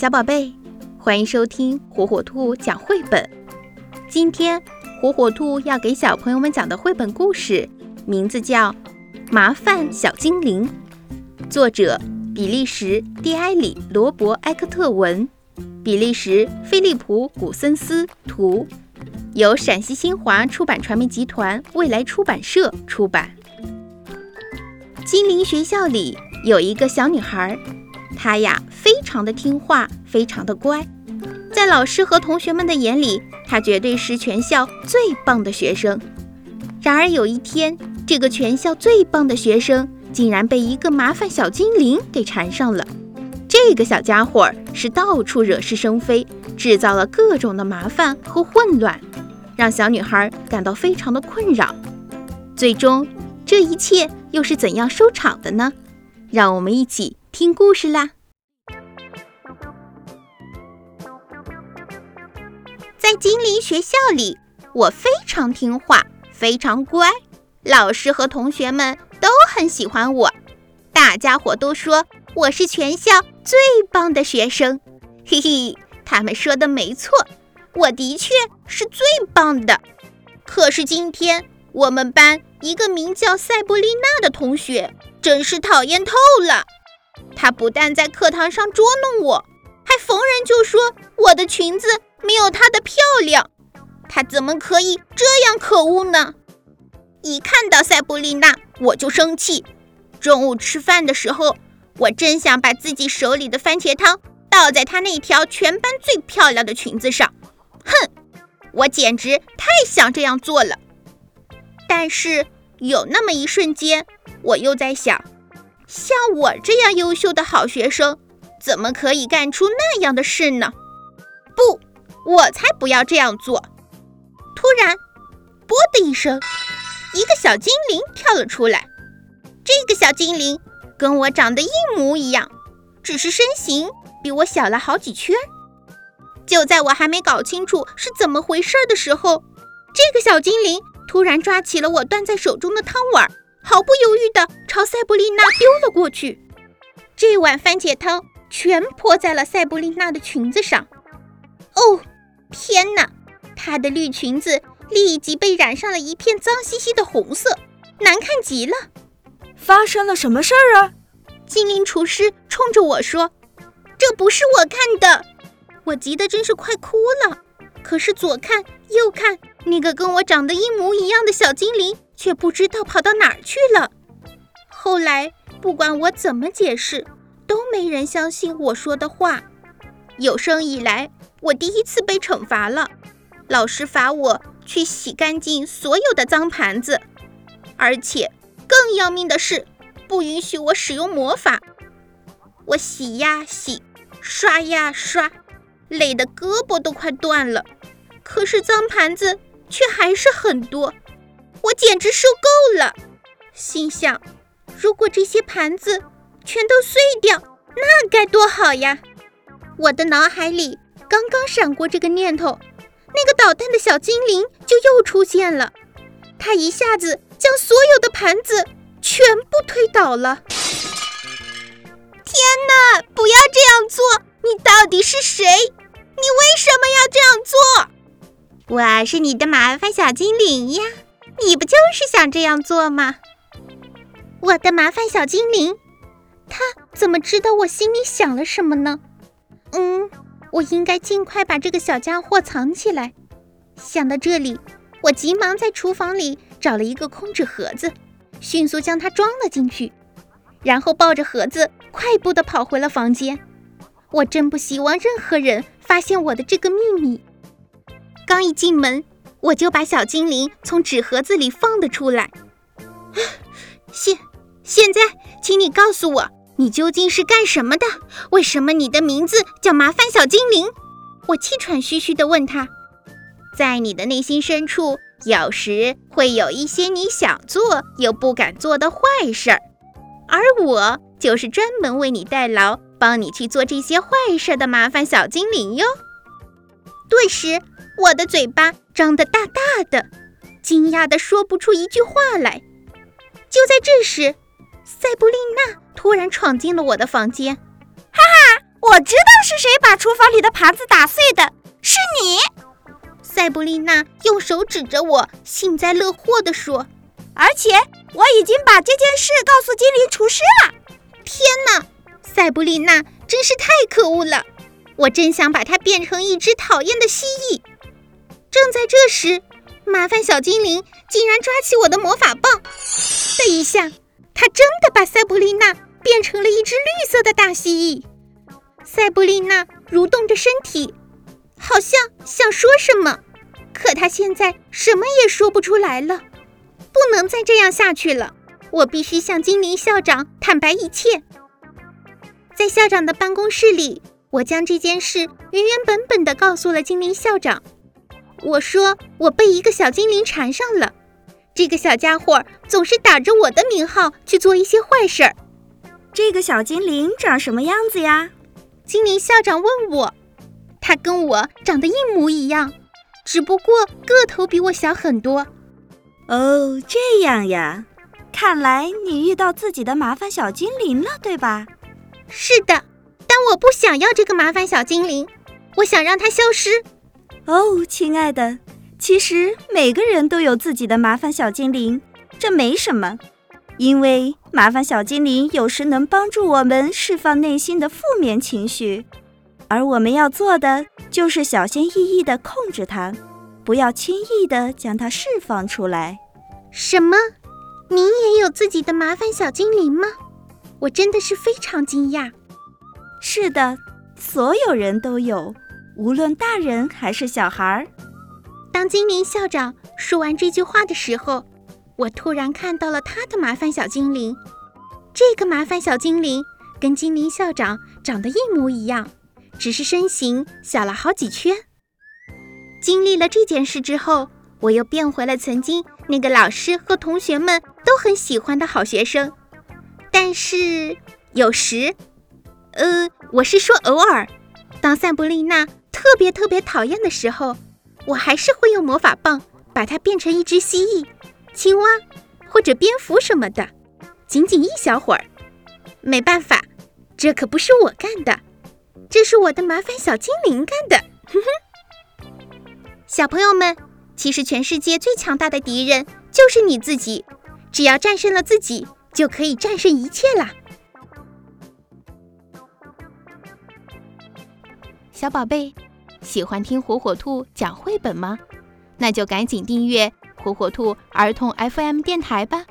小宝贝，欢迎收听火火兔讲绘本。今天火火兔要给小朋友们讲的绘本故事，名字叫《麻烦小精灵》，作者比利时蒂埃里·罗伯埃克特文，比利时菲利普·古森斯图，由陕西新华出版传媒集团未来出版社出版。精灵学校里有一个小女孩。他呀，非常的听话，非常的乖，在老师和同学们的眼里，他绝对是全校最棒的学生。然而有一天，这个全校最棒的学生竟然被一个麻烦小精灵给缠上了。这个小家伙是到处惹是生非，制造了各种的麻烦和混乱，让小女孩感到非常的困扰。最终，这一切又是怎样收场的呢？让我们一起。听故事啦！在精灵学校里，我非常听话，非常乖，老师和同学们都很喜欢我。大家伙都说我是全校最棒的学生，嘿嘿，他们说的没错，我的确是最棒的。可是今天，我们班一个名叫塞布丽娜的同学，真是讨厌透了。他不但在课堂上捉弄我，还逢人就说我的裙子没有她的漂亮。他怎么可以这样可恶呢？一看到塞布丽娜，我就生气。中午吃饭的时候，我真想把自己手里的番茄汤倒在她那条全班最漂亮的裙子上。哼，我简直太想这样做了。但是有那么一瞬间，我又在想。像我这样优秀的好学生，怎么可以干出那样的事呢？不，我才不要这样做！突然，啵的一声，一个小精灵跳了出来。这个小精灵跟我长得一模一样，只是身形比我小了好几圈。就在我还没搞清楚是怎么回事的时候，这个小精灵突然抓起了我端在手中的汤碗。毫不犹豫地朝塞布丽娜丢了过去，这碗番茄汤全泼在了塞布丽娜的裙子上。哦，天哪！她的绿裙子立即被染上了一片脏兮兮的红色，难看极了。发生了什么事儿啊？精灵厨师冲着我说：“这不是我看的。”我急得真是快哭了。可是左看右看，那个跟我长得一模一样的小精灵。却不知道跑到哪儿去了。后来，不管我怎么解释，都没人相信我说的话。有生以来，我第一次被惩罚了。老师罚我去洗干净所有的脏盘子，而且更要命的是，不允许我使用魔法。我洗呀洗，刷呀刷，累得胳膊都快断了。可是脏盘子却还是很多。我简直受够了，心想：如果这些盘子全都碎掉，那该多好呀！我的脑海里刚刚闪过这个念头，那个捣蛋的小精灵就又出现了。他一下子将所有的盘子全部推倒了。天哪！不要这样做！你到底是谁？你为什么要这样做？我是你的麻烦小精灵呀。你不就是想这样做吗？我的麻烦小精灵，他怎么知道我心里想了什么呢？嗯，我应该尽快把这个小家伙藏起来。想到这里，我急忙在厨房里找了一个空纸盒子，迅速将它装了进去，然后抱着盒子快步地跑回了房间。我真不希望任何人发现我的这个秘密。刚一进门。我就把小精灵从纸盒子里放了出来。现现在，请你告诉我，你究竟是干什么的？为什么你的名字叫麻烦小精灵？我气喘吁吁地问他。在你的内心深处，有时会有一些你想做又不敢做的坏事儿，而我就是专门为你代劳，帮你去做这些坏事的麻烦小精灵哟。顿时，我的嘴巴。张得大大的，惊讶的说不出一句话来。就在这时，塞布丽娜突然闯进了我的房间。哈哈，我知道是谁把厨房里的盘子打碎的，是你！塞布丽娜用手指着我，幸灾乐祸地说：“而且我已经把这件事告诉精灵厨师了。”天哪，塞布丽娜真是太可恶了！我真想把它变成一只讨厌的蜥蜴。正在这时，麻烦小精灵竟然抓起我的魔法棒，的一下，他真的把塞布丽娜变成了一只绿色的大蜥蜴。塞布丽娜蠕动着身体，好像想说什么，可她现在什么也说不出来了。不能再这样下去了，我必须向精灵校长坦白一切。在校长的办公室里，我将这件事原原本本的告诉了精灵校长。我说我被一个小精灵缠上了，这个小家伙总是打着我的名号去做一些坏事儿。这个小精灵长什么样子呀？精灵校长问我，他跟我长得一模一样，只不过个头比我小很多。哦，这样呀，看来你遇到自己的麻烦小精灵了，对吧？是的，但我不想要这个麻烦小精灵，我想让它消失。哦，亲爱的，其实每个人都有自己的麻烦小精灵，这没什么。因为麻烦小精灵有时能帮助我们释放内心的负面情绪，而我们要做的就是小心翼翼地控制它，不要轻易地将它释放出来。什么？你也有自己的麻烦小精灵吗？我真的是非常惊讶。是的，所有人都有，无论大人还是小孩。当精灵校长说完这句话的时候。我突然看到了他的麻烦小精灵，这个麻烦小精灵跟精灵校长长得一模一样，只是身形小了好几圈。经历了这件事之后，我又变回了曾经那个老师和同学们都很喜欢的好学生。但是有时，呃，我是说偶尔，当塞布丽娜特别特别讨厌的时候，我还是会用魔法棒把它变成一只蜥蜴。青蛙或者蝙蝠什么的，仅仅一小会儿。没办法，这可不是我干的，这是我的麻烦小精灵干的。哼哼，小朋友们，其实全世界最强大的敌人就是你自己，只要战胜了自己，就可以战胜一切啦。小宝贝，喜欢听火火兔讲绘本吗？那就赶紧订阅。火火兔儿童 FM 电台吧。